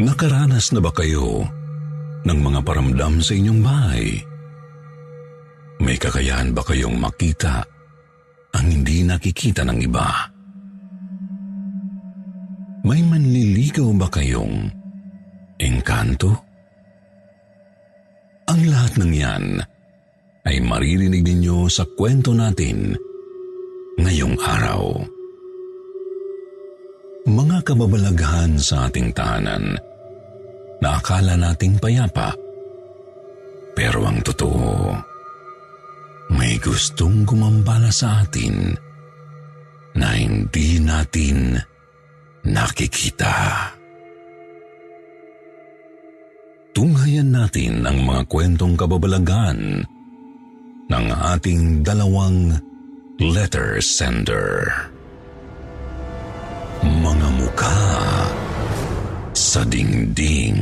Nakaranas na ba kayo ng mga paramdam sa inyong bahay? May kakayahan ba kayong makita ang hindi nakikita ng iba? May manliligaw ba kayong engkanto? Ang lahat ng yan ay maririnig ninyo sa kwento natin ngayong araw. Mga kababalaghan sa ating tahanan na akala nating payapa. Pero ang totoo, may gustong gumambala sa atin na hindi natin nakikita. Tunghayan natin ang mga kwentong kababalaghan ng ating dalawang letter sender. Mga mukha sa dingding.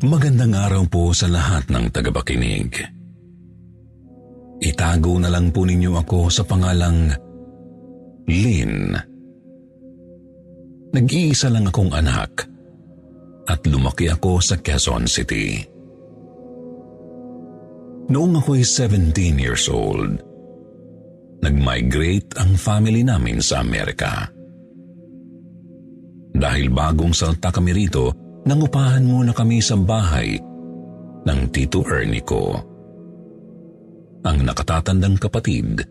Magandang araw po sa lahat ng tagapakinig. Itago na lang po ninyo ako sa pangalang Lynn. Nag-iisa lang akong anak at lumaki ako sa Quezon City. Noong ako'y 17 years old, nag-migrate ang family namin sa Amerika. Dahil bagong salta kami rito, nangupahan muna kami sa bahay ng Tito Ernie ko. Ang nakatatandang kapatid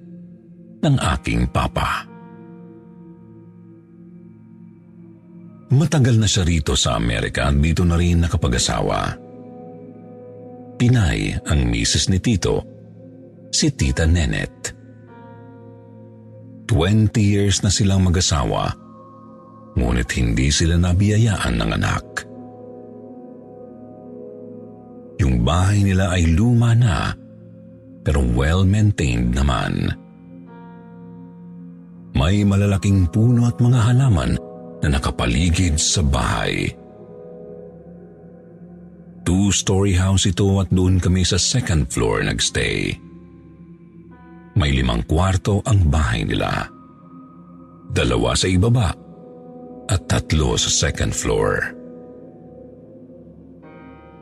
ng aking papa. Matagal na siya rito sa Amerika at dito na rin nakapag-asawa. Pinay ang misis ni Tito, si Tita Nenet. 20 years na silang mag-asawa, ngunit hindi sila nabiyayaan ng anak. Yung bahay nila ay luma na, pero well-maintained naman. May malalaking puno at mga halaman na nakapaligid sa bahay. Two-story house ito at doon kami sa second floor nagstay. May limang kwarto ang bahay nila. Dalawa sa ibaba at tatlo sa second floor.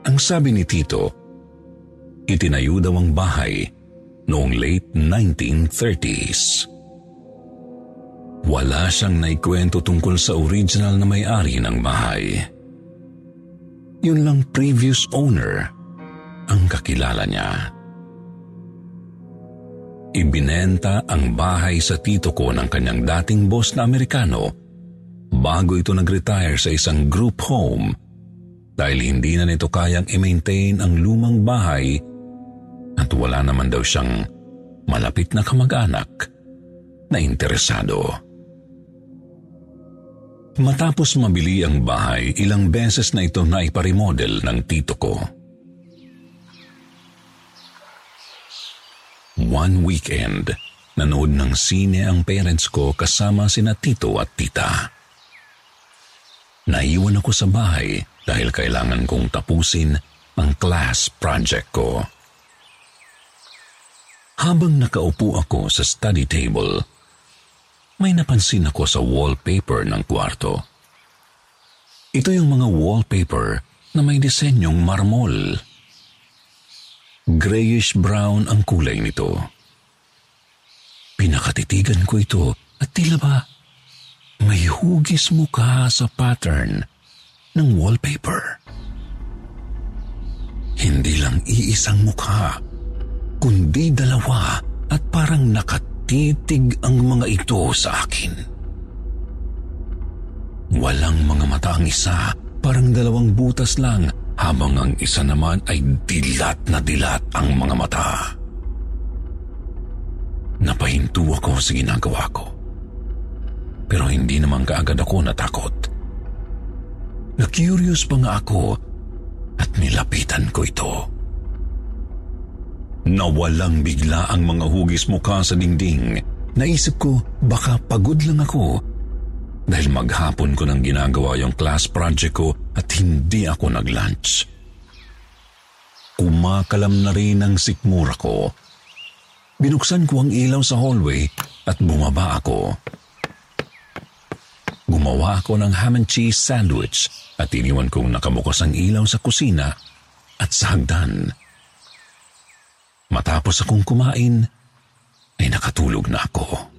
Ang sabi ni Tito, itinayo daw ang bahay noong late 1930s. Wala siyang naikwento tungkol sa original na may-ari ng bahay. Yun lang previous owner ang kakilala niya. Ibinenta ang bahay sa tito ko ng kanyang dating boss na Amerikano bago ito nag-retire sa isang group home dahil hindi na nito kayang i-maintain ang lumang bahay at wala naman daw siyang malapit na kamag-anak na interesado. Matapos mabili ang bahay, ilang beses na ito na iparemodel ng tito ko. One weekend, nanood ng sine ang parents ko kasama sina tito at tita. Naiwan ako sa bahay dahil kailangan kong tapusin ang class project ko. Habang nakaupo ako sa study table, may napansin ako sa wallpaper ng kwarto. Ito yung mga wallpaper na may disenyong marmol. Grayish-brown ang kulay nito. Pinakatitigan ko ito at tila ba may hugis mukha sa pattern ng wallpaper. Hindi lang iisang mukha, kundi dalawa at parang nakatitig ang mga ito sa akin. Walang mga mata ang isa, parang dalawang butas lang, habang ang isa naman ay dilat na dilat ang mga mata. Napahinto ako sa ginagawa ko. Pero hindi naman kaagad ako natakot. Na-curious pa nga ako at nilapitan ko ito. Nawalang bigla ang mga hugis mukha sa dingding. Naisip ko baka pagod lang ako dahil maghapon ko nang ginagawa yung class project ko at hindi ako nag-lunch. Kumakalam na rin ang sikmura ko. Binuksan ko ang ilaw sa hallway at bumaba ako. Gumawa ako ng ham and cheese sandwich at iniwan kong nakabukas ang ilaw sa kusina at sa hagdan. Matapos akong kumain, ay nakatulog na ako.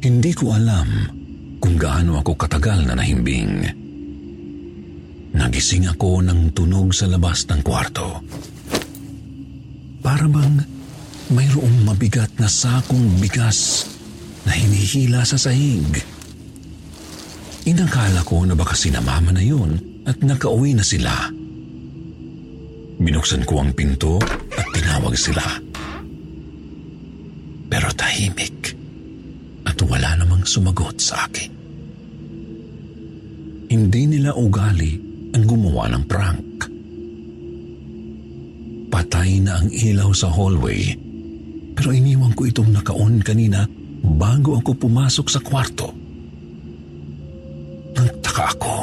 Hindi ko alam kung gaano ako katagal na nahimbing. Nagising ako ng tunog sa labas ng kwarto. Para bang mayroong mabigat na sakong bigas na hinihila sa sahig. Inakala ko na baka sinamama na yun at nakauwi na sila. Binuksan ko ang pinto at tinawag sila. Pero tahimik namang sumagot sa akin. Hindi nila ugali ang gumawa ng prank. Patay na ang ilaw sa hallway pero iniwan ko itong nakaon kanina bago ako pumasok sa kwarto. Nagtaka ako.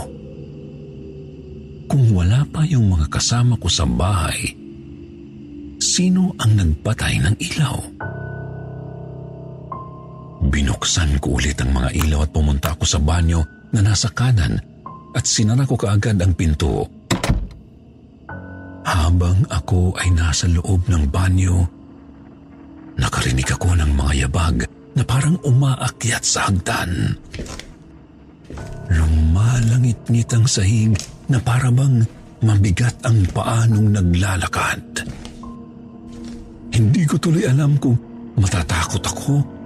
Kung wala pa yung mga kasama ko sa bahay, sino ang nagpatay ng ilaw? Binuksan ko ulit ang mga ilaw at pumunta ako sa banyo na nasa kanan at sinara ko kaagad ang pinto. Habang ako ay nasa loob ng banyo, nakarinig ako ng mga yabag na parang umaakyat sa hagdan. Lumalangit-ngit ang sahig na parabang mabigat ang paanong naglalakad. Hindi ko tuloy alam kung matatakot ako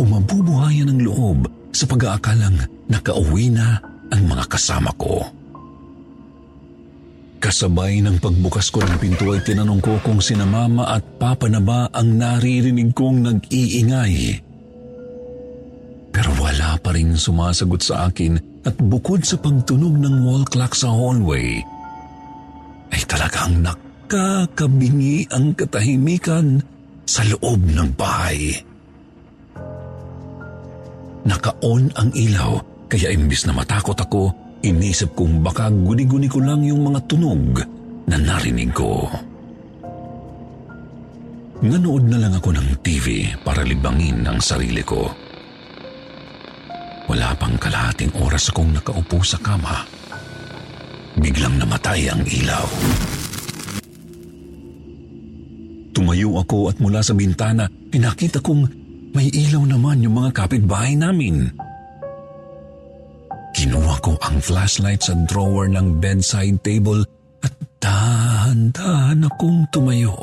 o mabubuhayan ng loob sa pag-aakalang nakauwi na ang mga kasama ko. Kasabay ng pagbukas ko ng pinto ay tinanong ko kung sina mama at papa na ba ang naririnig kong nag-iingay. Pero wala pa rin sumasagot sa akin at bukod sa pagtunog ng wall clock sa hallway, ay talagang nakakabingi ang katahimikan sa loob ng bahay. Naka-on ang ilaw kaya imbis na matakot ako, inisip kong baka guni-guni ko lang yung mga tunog na narinig ko. Nanood na lang ako ng TV para libangin ang sarili ko. Wala pang kalahating oras akong nakaupo sa kama. Biglang namatay ang ilaw. Tumayo ako at mula sa bintana, pinakita kong may ilaw naman yung mga kapitbahay namin. Kinuha ko ang flashlight sa drawer ng bedside table at dahan-dahan akong tumayo.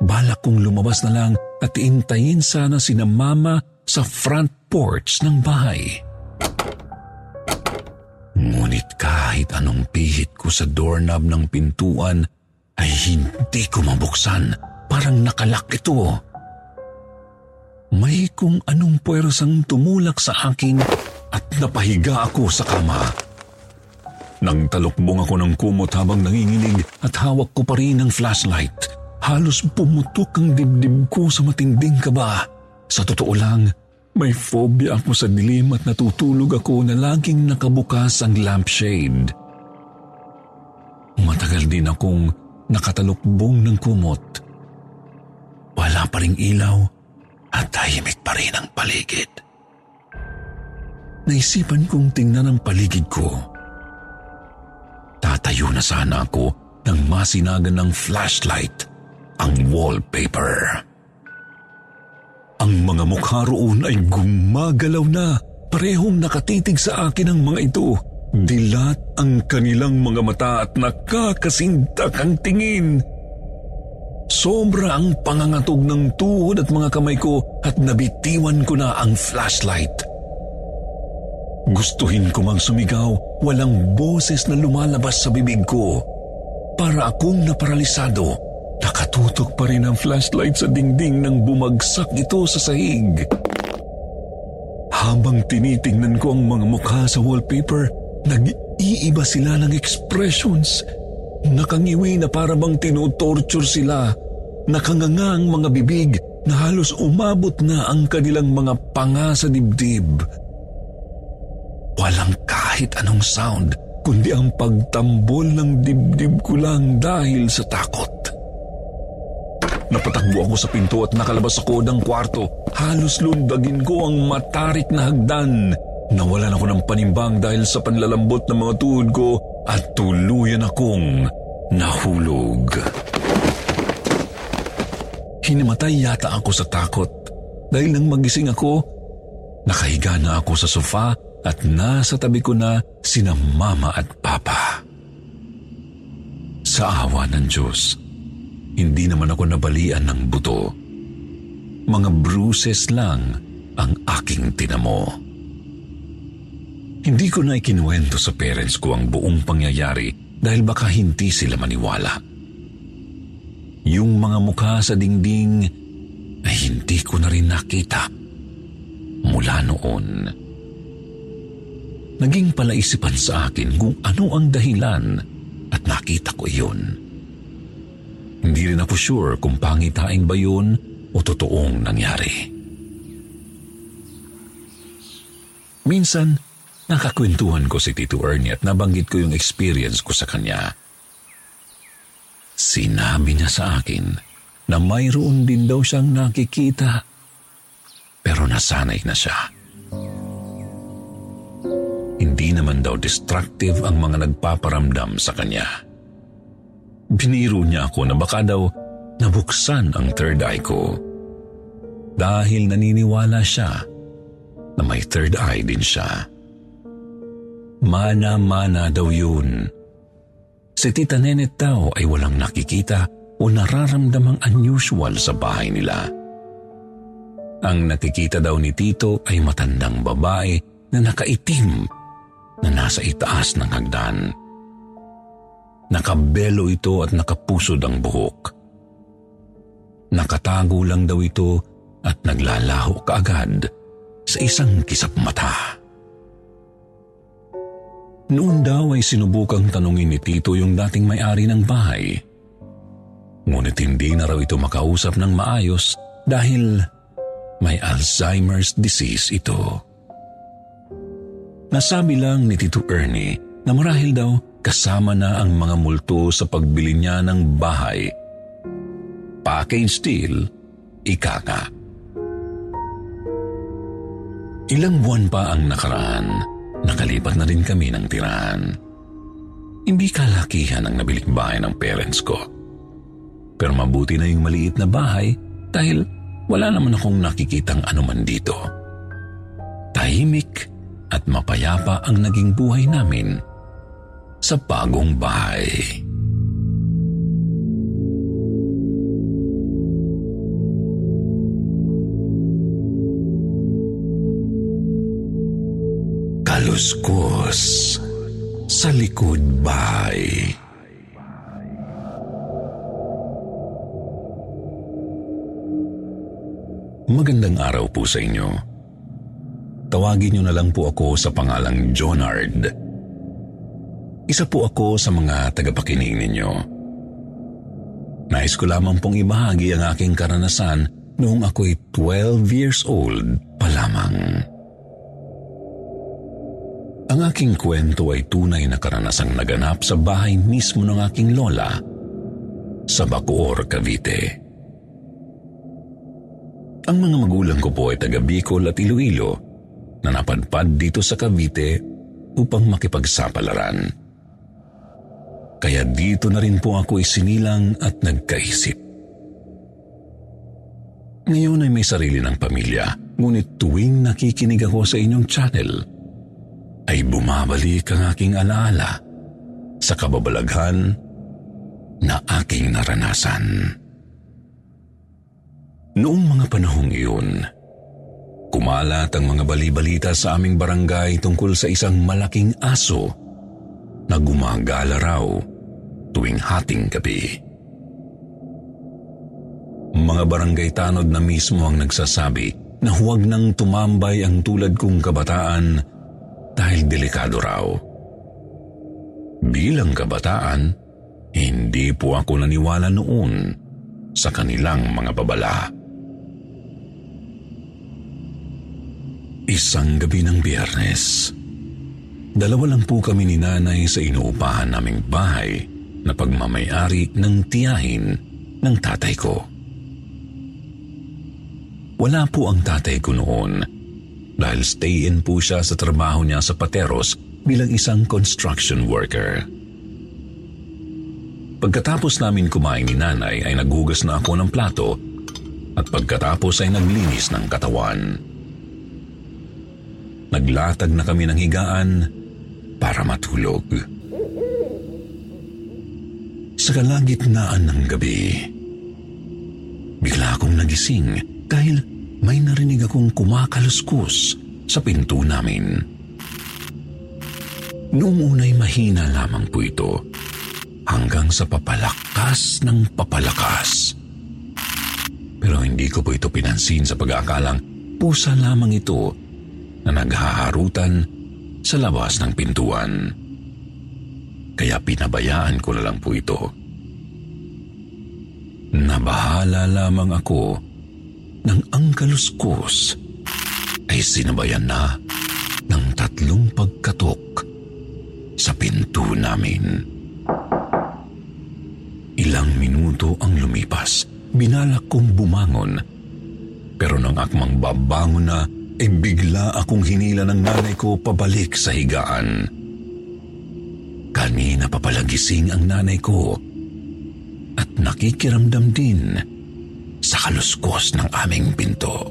Balak kong lumabas na lang at intayin sana sina mama sa front porch ng bahay. Ngunit kahit anong pihit ko sa doorknob ng pintuan ay hindi ko mabuksan parang nakalak ito. May kung anong puwersang tumulak sa akin at napahiga ako sa kama. Nang talukbong ako ng kumot habang nanginginig at hawak ko pa rin ang flashlight, halos pumutok ang dibdib ko sa matinding kaba. Sa totoo lang, may phobia ako sa dilim at natutulog ako na laging nakabukas ang lampshade. Matagal din akong nakatalukbong ng kumot. Wala pa ring ilaw at tahimik pa rin ang paligid. Naisipan kong tingnan ang paligid ko. Tatayo na sana ako nang masinagan ng flashlight ang wallpaper. Ang mga mukha roon ay gumagalaw na. Parehong nakatitig sa akin ang mga ito. Dilat ang kanilang mga mata at nakakasintak ang tingin. Sobra ang pangangatog ng tuhod at mga kamay ko at nabitiwan ko na ang flashlight. Gustuhin ko mang sumigaw, walang boses na lumalabas sa bibig ko. Para akong naparalisado, nakatutok pa rin ang flashlight sa dingding nang bumagsak ito sa sahig. Habang tinitingnan ko ang mga mukha sa wallpaper, nag-iiba sila ng expressions. Nakangiwi na para bang tinutorture sila. Nakanganga ang mga bibig na halos umabot na ang kanilang mga panga sa dibdib. Walang kahit anong sound, kundi ang pagtambol ng dibdib ko lang dahil sa takot. Napatakbo ako sa pinto at nakalabas ako ng kwarto. Halos lundagin ko ang matarik na hagdan. Nawalan ako ng panimbang dahil sa panlalambot ng mga tuhod ko at tuluyan akong nahulog. Hinimatay yata ako sa takot dahil nang magising ako, nakahiga na ako sa sofa at nasa tabi ko na sina mama at papa. Sa awa ng Diyos, hindi naman ako nabalian ng buto. Mga bruises lang ang aking tinamo. Hindi ko na ikinuwento sa parents ko ang buong pangyayari dahil baka hindi sila maniwala. Yung mga mukha sa dingding ay hindi ko na rin nakita mula noon. Naging palaisipan sa akin kung ano ang dahilan at nakita ko iyon. Hindi rin ako sure kung pangitaing ba yun o totoong nangyari. Minsan, nakakwentuhan ko si Tito Ernie at nabanggit ko yung experience ko sa kanya. Sinabi niya sa akin na mayroon din daw siyang nakikita pero nasanay na siya. Hindi naman daw destructive ang mga nagpaparamdam sa kanya. Biniro niya ako na baka daw nabuksan ang third eye ko. Dahil naniniwala siya na may third eye din siya. Mana-mana daw yun. Si Tita Nenet daw ay walang nakikita o nararamdamang unusual sa bahay nila. Ang nakikita daw ni Tito ay matandang babae na nakaitim na nasa itaas ng hagdan. Nakabelo ito at nakapusod ang buhok. Nakatago lang daw ito at naglalaho kaagad sa isang kisap mata. Noon daw ay sinubukang tanungin ni Tito yung dating may-ari ng bahay. Ngunit hindi na raw ito makausap ng maayos dahil may Alzheimer's disease ito. Nasabi lang ni Tito Ernie na marahil daw kasama na ang mga multo sa pagbili niya ng bahay. Package deal, ika nga. Ilang buwan pa ang nakaraan, nakalipat na rin kami ng tirahan. Hindi kalakihan ang nabiling bahay ng parents ko. Pero mabuti na yung maliit na bahay dahil wala naman akong nakikitang anuman dito. Tahimik at mapayapa ang naging buhay namin sa bagong bahay. Kaluskos sa likod bahay. Magandang araw po sa inyo. Tawagin niyo na lang po ako sa pangalang Jonard. Isa po ako sa mga tagapakinig ninyo. Nais ko lamang pong ibahagi ang aking karanasan noong ako'y 12 years old pa lamang. Ang aking kwento ay tunay na karanasang naganap sa bahay mismo ng aking lola sa Bacoor, Cavite. Ang mga magulang ko po ay taga Bicol at Iloilo na napadpad dito sa Cavite upang makipagsapalaran. Kaya dito na rin po ako isinilang at nagkaisip. Ngayon ay may sarili ng pamilya, ngunit tuwing nakikinig ako sa inyong channel, ay bumabalik ang aking alaala sa kababalaghan na aking naranasan. Noong mga panahong iyon, kumalat ang mga balibalita sa aming barangay tungkol sa isang malaking aso na gumagala raw tuwing hating gabi. Mga barangay tanod na mismo ang nagsasabi na huwag nang tumambay ang tulad kong kabataan dahil delikado raw. Bilang kabataan, hindi po ako naniwala noon sa kanilang mga babala. Isang gabi ng biyernes. Dalawa lang po kami ni nanay sa inuupahan naming bahay na pagmamayari ng tiyahin ng tatay ko. Wala po ang tatay ko noon dahil stay-in po siya sa trabaho niya sa Pateros bilang isang construction worker. Pagkatapos namin kumain ni nanay ay naghugas na ako ng plato at pagkatapos ay naglinis ng katawan. Naglatag na kami ng higaan para matulog. Sa kalagitnaan ng gabi, bigla akong nagising dahil may narinig akong kumakaluskus sa pinto namin. Noong unay mahina lamang po ito hanggang sa papalakas ng papalakas. Pero hindi ko po ito pinansin sa pag-aakalang pusa lamang ito na naghaharutan sa labas ng pintuan. Kaya pinabayaan ko na lang po ito. Nabahala lamang ako nang ang kaluskos ay sinabayan na ng tatlong pagkatok sa pinto namin. Ilang minuto ang lumipas. Binalak kong bumangon. Pero nang akmang babangon na, ay bigla akong hinila ng nanay ko pabalik sa higaan. Kanina pa pala gising ang nanay ko at nakikiramdam din sa kaluskos ng aming pinto.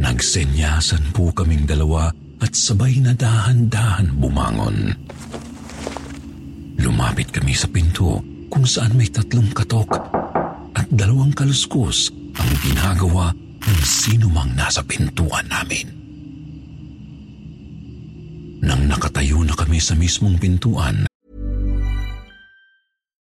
Nagsenyasan po kaming dalawa at sabay na dahan-dahan bumangon. Lumapit kami sa pinto kung saan may tatlong katok at dalawang kaluskos ang ginagawa ng sino mang nasa pintuan namin. Nang nakatayo na kami sa mismong pintuan,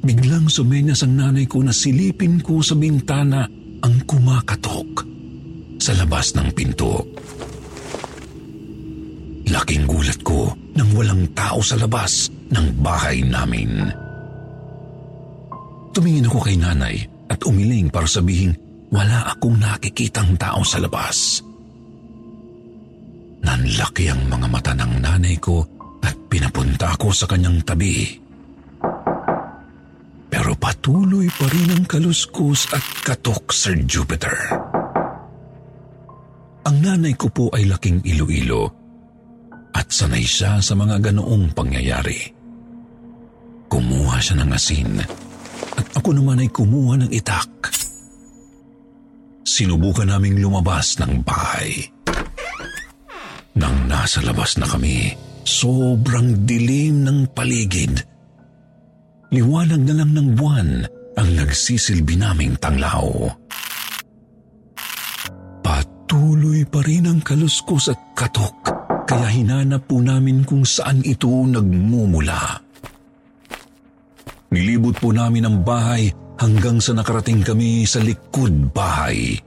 Biglang sumenyas ang nanay ko na silipin ko sa bintana ang kumakatok sa labas ng pinto. Laking gulat ko nang walang tao sa labas ng bahay namin. Tumingin ako kay nanay at umiling para sabihin wala akong nakikitang tao sa labas. Nanlaki ang mga mata ng nanay ko at pinapunta ako sa kanyang tabi. Pero patuloy pa rin ang kaluskus at katok, Sir Jupiter. Ang nanay ko po ay laking ilo-ilo at sanay siya sa mga ganoong pangyayari. Kumuha siya ng asin at ako naman ay kumuha ng itak. Sinubukan naming lumabas ng bahay. Nang nasa labas na kami, sobrang dilim ng paligid. Liwanag na lang ng buwan ang nagsisilbi naming tanglaw. Patuloy pa rin ang kaluskos at katok, kaya hinanap po namin kung saan ito nagmumula. Nilibot po namin ang bahay hanggang sa nakarating kami sa likod bahay.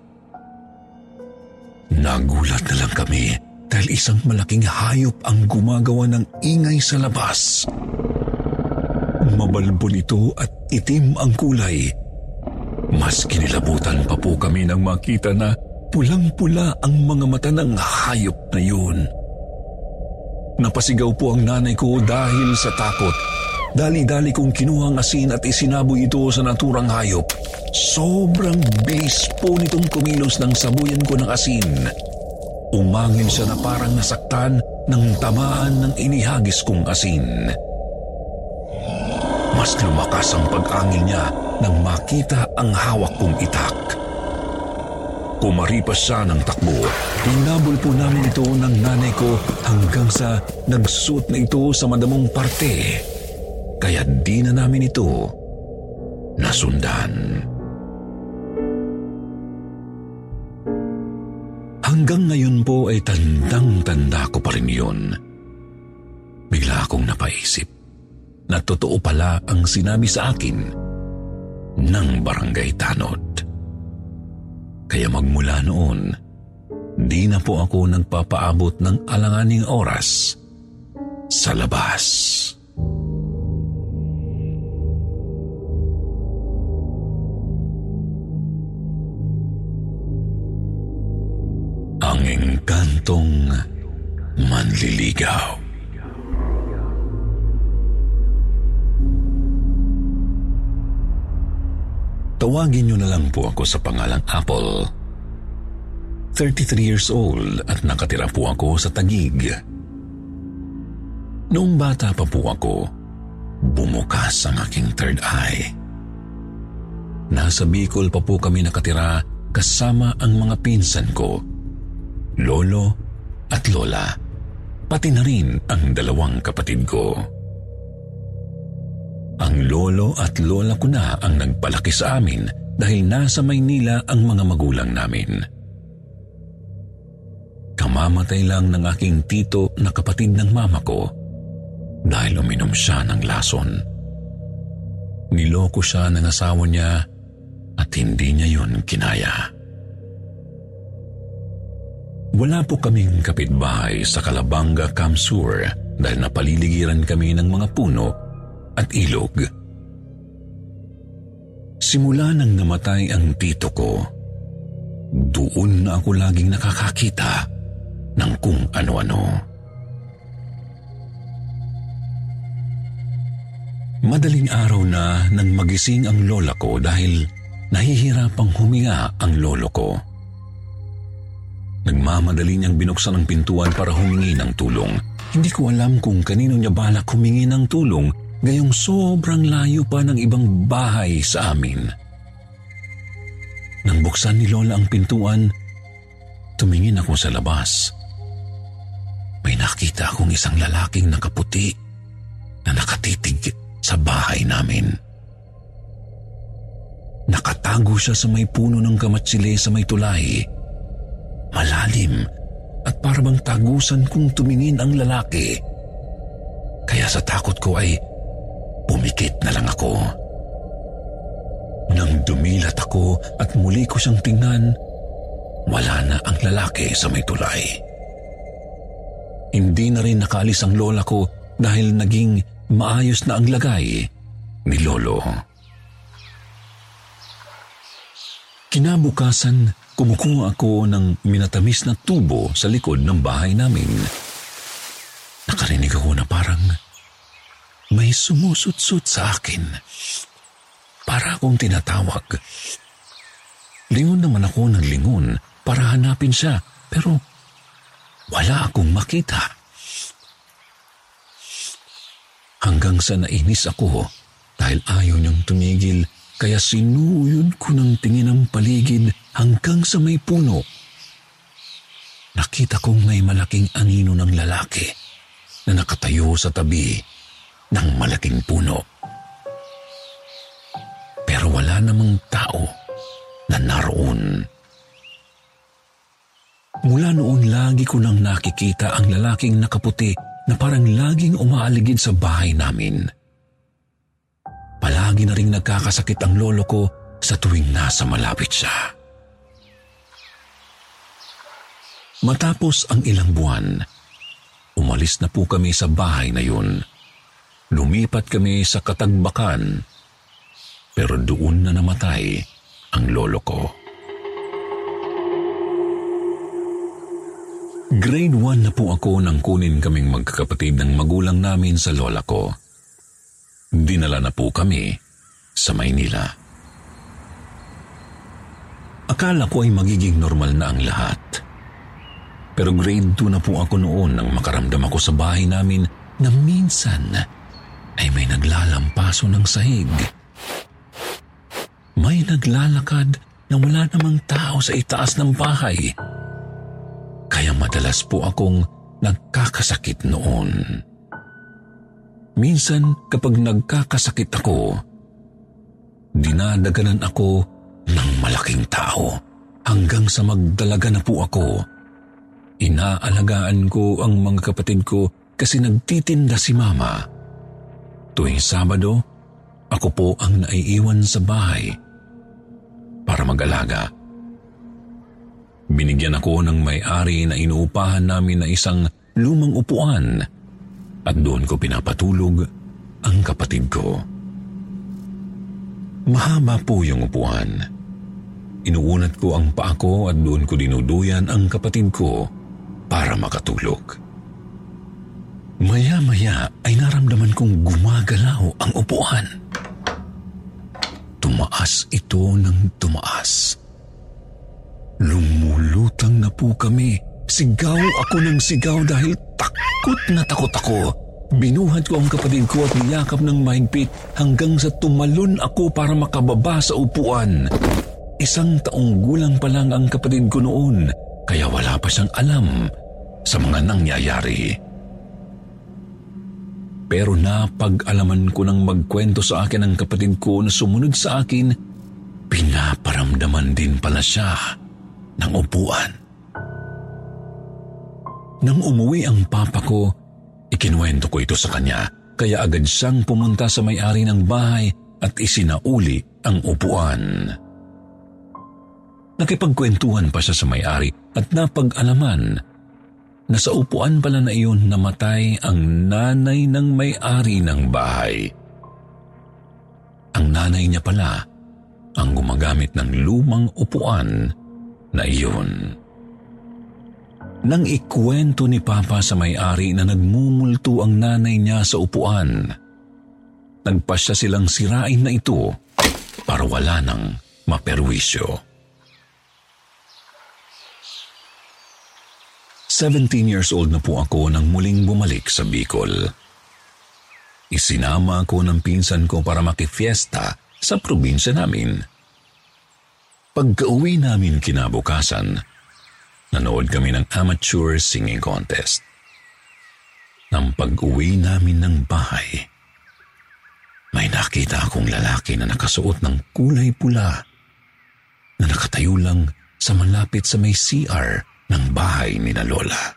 Nagulat na lang kami dahil isang malaking hayop ang gumagawa ng ingay sa labas. Mabalbon ito at itim ang kulay. Mas kinilabutan pa po kami nang makita na pulang-pula ang mga mata ng hayop na yun. Napasigaw po ang nanay ko dahil sa takot. Dali-dali kong kinuha ang asin at isinaboy ito sa naturang hayop. Sobrang bilis po nitong kumilos ng sabuyan ko ng asin. Umangin siya na parang nasaktan ng tamaan ng inihagis kong asin. Mas lumakas ang pag-angin niya nang makita ang hawak kong itak. Kumaripas siya ng takbo. Hinabol po namin ito ng nanay ko hanggang sa nagsuot na ito sa madamong parte. Kaya di na namin ito nasundan. Hanggang ngayon po ay tandang-tanda ko pa rin yun. Bigla akong napaisip na totoo pala ang sinabi sa akin ng barangay tanod. Kaya magmula noon, di na po ako nagpapaabot ng alanganing oras sa labas. Ang engkantong manliligaw. Tawagin niyo na lang po ako sa pangalang Apple. 33 years old at nakatira po ako sa Tagig. Noong bata pa po ako, bumukas ang aking third eye. Nasa Bicol pa po kami nakatira kasama ang mga pinsan ko, lolo at lola, pati na rin ang dalawang kapatid ko. Ang lolo at lola ko na ang nagpalaki sa amin dahil nasa Maynila ang mga magulang namin. Kamamatay lang ng aking tito na kapatid ng mama ko dahil uminom siya ng lason. Niloko siya ng asawa niya at hindi niya yun kinaya. Wala po kaming kapitbahay sa Calabanga, Kamsur dahil napaliligiran kami ng mga puno at ilog. Simula nang namatay ang tito ko, doon na ako laging nakakakita ng kung ano-ano. Madaling araw na nang magising ang lola ko dahil nahihirapang huminga ang lolo ko. Nagmamadali niyang binuksan ang pintuan para humingi ng tulong. Hindi ko alam kung kanino niya balak humingi ng tulong gayong sobrang layo pa ng ibang bahay sa amin. Nang buksan ni Lola ang pintuan, tumingin ako sa labas. May nakita akong isang lalaking nakaputi na nakatitig sa bahay namin. Nakatago siya sa may puno ng kamatsile sa may tulay. Malalim at parang tagusan kung tumingin ang lalaki. Kaya sa takot ko ay Pumikit na lang ako. Nang dumilat ako at muli ko siyang tingnan, wala na ang lalaki sa may tulay. Hindi na rin nakaalis ang lola ko dahil naging maayos na ang lagay ni Lolo. Kinabukasan, kumukuha ako ng minatamis na tubo sa likod ng bahay namin. Nakarinig ako na parang may sumusutsut sa akin. Para akong tinatawag. Lingon naman ako ng lingon para hanapin siya pero wala akong makita. Hanggang sa nainis ako dahil ayaw niyang tumigil kaya sinuyod ko ng tingin ang paligid hanggang sa may puno. Nakita kong may malaking anino ng lalaki na nakatayo sa tabi ng malaking puno. Pero wala namang tao na naroon. Mula noon lagi ko nang nakikita ang lalaking nakaputi na parang laging umaaligid sa bahay namin. Palagi na rin nagkakasakit ang lolo ko sa tuwing nasa malapit siya. Matapos ang ilang buwan, umalis na po kami sa bahay na yun. Lumipat kami sa Katagbakan, pero doon na namatay ang lolo ko. Grade 1 na po ako nang kunin kaming magkakapatid ng magulang namin sa lola ko. Dinala na po kami sa Maynila. Akala ko ay magiging normal na ang lahat. Pero grade 2 na po ako noon nang makaramdam ako sa bahay namin na minsan ay may naglalampaso ng sahig. May naglalakad na wala namang tao sa itaas ng bahay. Kaya madalas po akong nagkakasakit noon. Minsan kapag nagkakasakit ako, dinadaganan ako ng malaking tao hanggang sa magdalaga na po ako. Inaalagaan ko ang mga kapatid ko kasi nagtitinda si mama. Tuwing Sabado, ako po ang naiiwan sa bahay para mag-alaga. Binigyan ako ng may-ari na inuupahan namin na isang lumang upuan at doon ko pinapatulog ang kapatid ko. Mahaba po yung upuan. Inuunat ko ang paa ko at doon ko dinuduyan ang kapatid ko para makatulog. Maya-maya ay naramdaman kong gumagalaw ang upuan. Tumaas ito ng tumaas. Lumulutang na po kami. Sigaw ako ng sigaw dahil takot na takot ako. Binuhat ko ang kapatid ko at niyakap ng mahigpit hanggang sa tumalon ako para makababa sa upuan. Isang taong gulang pa lang ang kapatid ko noon, kaya wala pa siyang alam sa mga nangyayari. Pero napag-alaman ko nang magkwento sa akin ang kapatid ko na sumunod sa akin, pinaparamdaman din pala siya ng upuan. Nang umuwi ang papa ko, ikinuwento ko ito sa kanya kaya agad siyang pumunta sa may-ari ng bahay at isinauli ang upuan. Nakipagkwentuhan pa siya sa may-ari at napag-alaman na sa upuan pala na iyon namatay ang nanay ng may-ari ng bahay. Ang nanay niya pala ang gumagamit ng lumang upuan na iyon. Nang ikwento ni Papa sa may-ari na nagmumulto ang nanay niya sa upuan, nagpasya silang sirain na ito para wala nang maperwisyo. 17 years old na po ako nang muling bumalik sa Bicol. Isinama ako ng pinsan ko para makifiesta sa probinsya namin. Pagka-uwi namin kinabukasan, nanood kami ng amateur singing contest. Nang pag-uwi namin ng bahay, may nakita akong lalaki na nakasuot ng kulay pula na nakatayo lang sa malapit sa may CR ng bahay ni na Lola.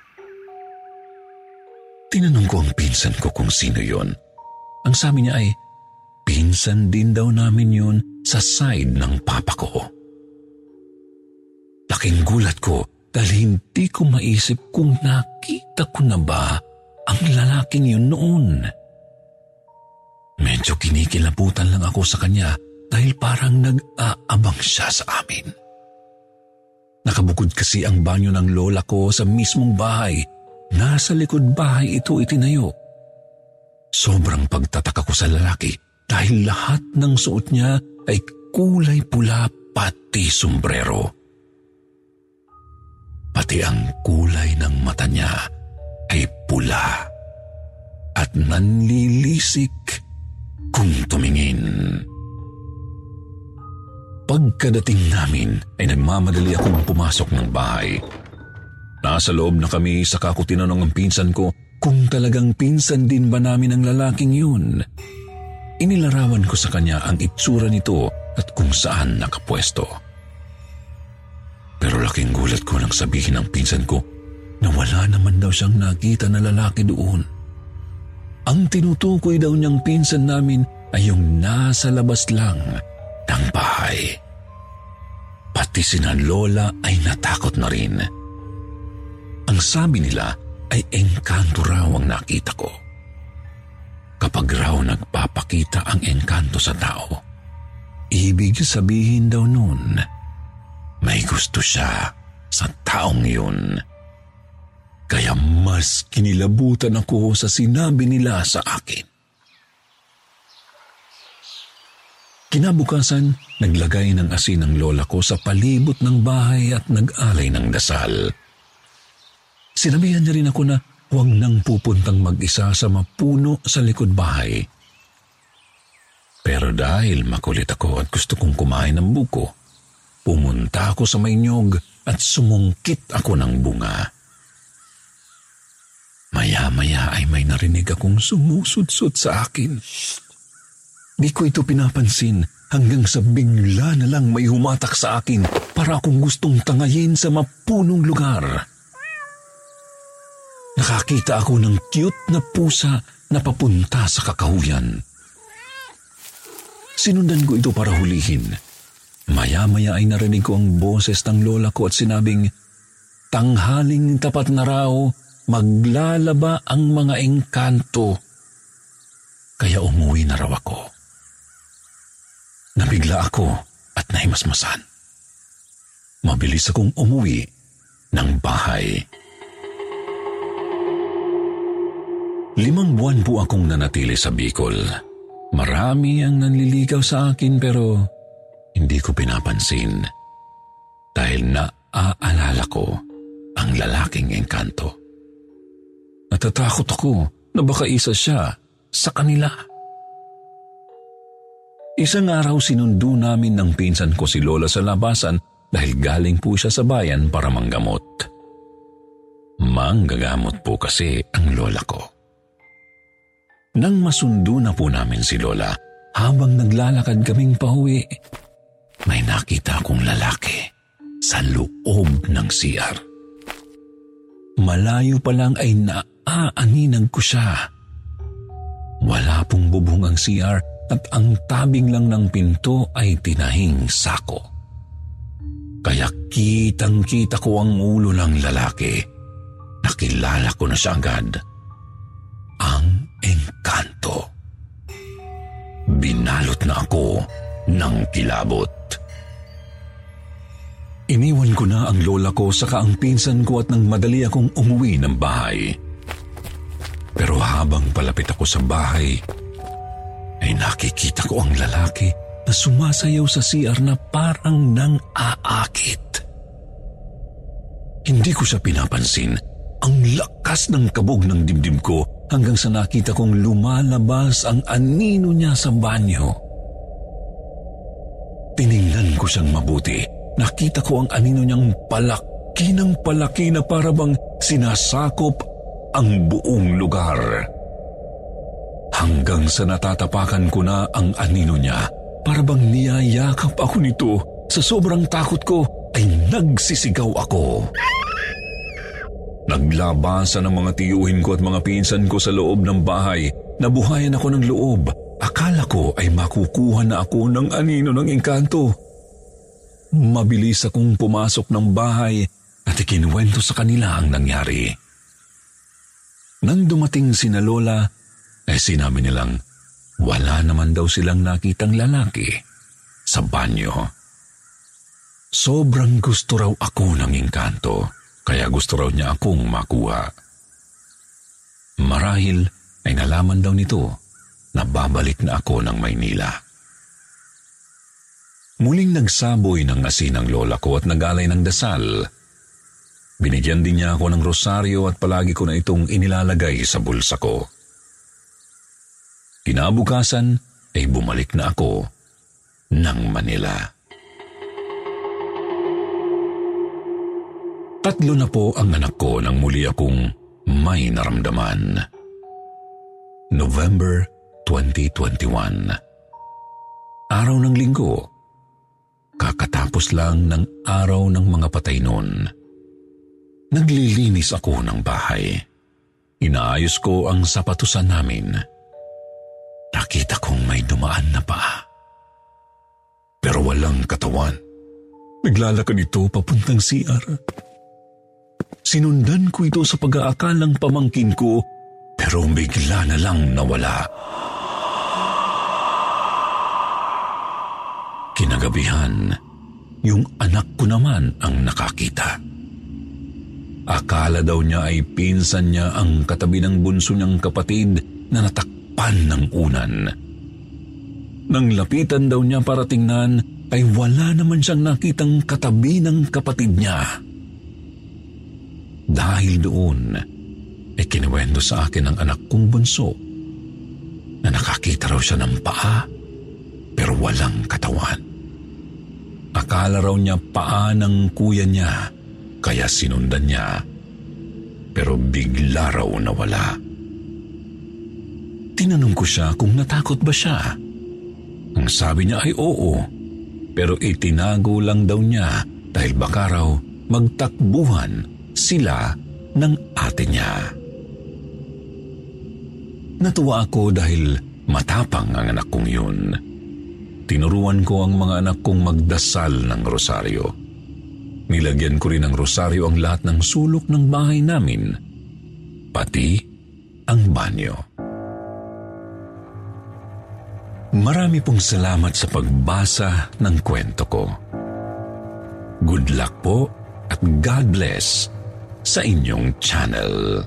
Tinanong ko ang pinsan ko kung sino yon. Ang sabi niya ay, pinsan din daw namin yun sa side ng papa ko. Laking gulat ko dahil hindi ko maisip kung nakita ko na ba ang lalaking yun noon. Medyo kinikilabutan lang ako sa kanya dahil parang nag-aabang siya sa amin. Nakabukod kasi ang banyo ng lola ko sa mismong bahay. Nasa likod bahay ito itinayo. Sobrang pagtataka ko sa lalaki dahil lahat ng suot niya ay kulay pula pati sombrero. Pati ang kulay ng mata niya ay pula at nanlilisik kung tumingin. Pagkadating namin ay nagmamadali akong pumasok ng bahay. Nasa loob na kami sa ko tinanong ang pinsan ko kung talagang pinsan din ba namin ang lalaking yun. Inilarawan ko sa kanya ang itsura nito at kung saan nakapwesto. Pero laking gulat ko nang sabihin ng pinsan ko na wala naman daw siyang nakita na lalaki doon. Ang tinutukoy daw niyang pinsan namin ay yung nasa labas lang ng bahay. Pati sina Lola ay natakot na rin. Ang sabi nila ay engkanto raw ang nakita ko. Kapag raw nagpapakita ang engkanto sa tao, ibig sabihin daw nun, may gusto siya sa taong yun. Kaya mas kinilabutan ako sa sinabi nila sa akin. Kinabukasan, naglagay ng asin ang lola ko sa palibot ng bahay at nag-alay ng dasal. Sinabihan niya rin ako na huwag nang pupuntang mag-isa sa mapuno sa likod bahay. Pero dahil makulit ako at gusto kong kumain ng buko, pumunta ako sa may nyog at sumungkit ako ng bunga. Maya-maya ay may narinig akong sumusudsud sa akin. Shh! Di ko ito pinapansin hanggang sa bigla na lang may humatak sa akin para akong gustong tangayin sa mapunong lugar. Nakakita ako ng cute na pusa na papunta sa kakahuyan. Sinundan ko ito para hulihin. Maya-maya ay narinig ko ang boses ng lola ko at sinabing, Tanghaling tapat na raw, maglalaba ang mga engkanto. Kaya umuwi na raw ako. Nabigla ako at nahimasmasan. Mabilis akong umuwi ng bahay. Limang buwan po akong nanatili sa Bicol. Marami ang nanliligaw sa akin pero hindi ko pinapansin dahil naaalala ko ang lalaking engkanto. Natatakot ako na baka isa siya sa kanila. Isang araw sinundo namin ng pinsan ko si Lola sa labasan dahil galing po siya sa bayan para manggamot. Manggagamot po kasi ang lola ko. Nang masundo na po namin si Lola, habang naglalakad kaming pauwi, may nakita akong lalaki sa loob ng CR. Malayo pa lang ay naaaninag ko siya. Wala pong bubong ang CR at ang tabing lang ng pinto ay tinahing sako. Kaya kitang-kita ko ang ulo ng lalaki. Nakilala ko na siya agad. Ang engkanto. Binalot na ako ng kilabot. Iniwan ko na ang lola ko saka ang pinsan ko at nang madali akong umuwi ng bahay. Pero habang palapit ako sa bahay, ay nakikita ko ang lalaki na sumasayaw sa CR na parang nang aakit. Hindi ko siya pinapansin. Ang lakas ng kabog ng dimdim ko hanggang sa nakita kong lumalabas ang anino niya sa banyo. Tiningnan ko siyang mabuti. Nakita ko ang anino niyang palaki ng palaki na parabang sinasakop ang buong lugar hanggang sa natatapakan ko na ang anino niya. Para bang niyayakap ako nito, sa sobrang takot ko ay nagsisigaw ako. Naglabasan ang mga tiyuhin ko at mga pinsan ko sa loob ng bahay. Nabuhayan ako ng loob. Akala ko ay makukuha na ako ng anino ng engkanto. Mabilis akong pumasok ng bahay at ikinuwento sa kanila ang nangyari. Nang dumating si na Lola, eh sinabi nilang wala naman daw silang nakitang lalaki sa banyo. Sobrang gusto raw ako ng engkanto, kaya gusto raw niya akong makuha. Marahil ay nalaman daw nito na babalik na ako ng Maynila. Muling nagsaboy ng asin ang lola ko at nagalay ng dasal. Binigyan din niya ako ng rosaryo at palagi ko na itong inilalagay sa bulsa ko. Kinabukasan ay bumalik na ako ng Manila. Tatlo na po ang anak ko nang muli akong may naramdaman. November 2021 Araw ng linggo. Kakatapos lang ng araw ng mga patay noon. Naglilinis ako ng bahay. Inaayos ko ang sapatusan namin. Nakita kong may dumaan na pa. Pero walang katawan. Naglalakad ito papuntang CR. Sinundan ko ito sa pag-aakalang pamangkin ko pero bigla na lang nawala. Kinagabihan, yung anak ko naman ang nakakita. Akala daw niya ay pinsan niya ang katabi ng bunso niyang kapatid na natakpan ng unan. Nang lapitan daw niya para tingnan, ay wala naman siyang nakitang katabi ng kapatid niya. Dahil doon, ay kinuwento sa akin ng anak kong bunso na nakakita raw siya ng paa pero walang katawan. Akala raw niya paa ng kuya niya kaya sinundan niya pero bigla raw nawala. Tinanong ko siya kung natakot ba siya. Ang sabi niya ay oo pero itinago lang daw niya dahil baka raw magtakbuhan sila ng ate niya. Natuwa ako dahil matapang ang anak kong yun. Tinuruan ko ang mga anak kong magdasal ng rosaryo. Nilagyan ko rin ng rosaryo ang lahat ng sulok ng bahay namin, pati ang banyo. Marami pong salamat sa pagbasa ng kwento ko. Good luck po at God bless sa inyong channel.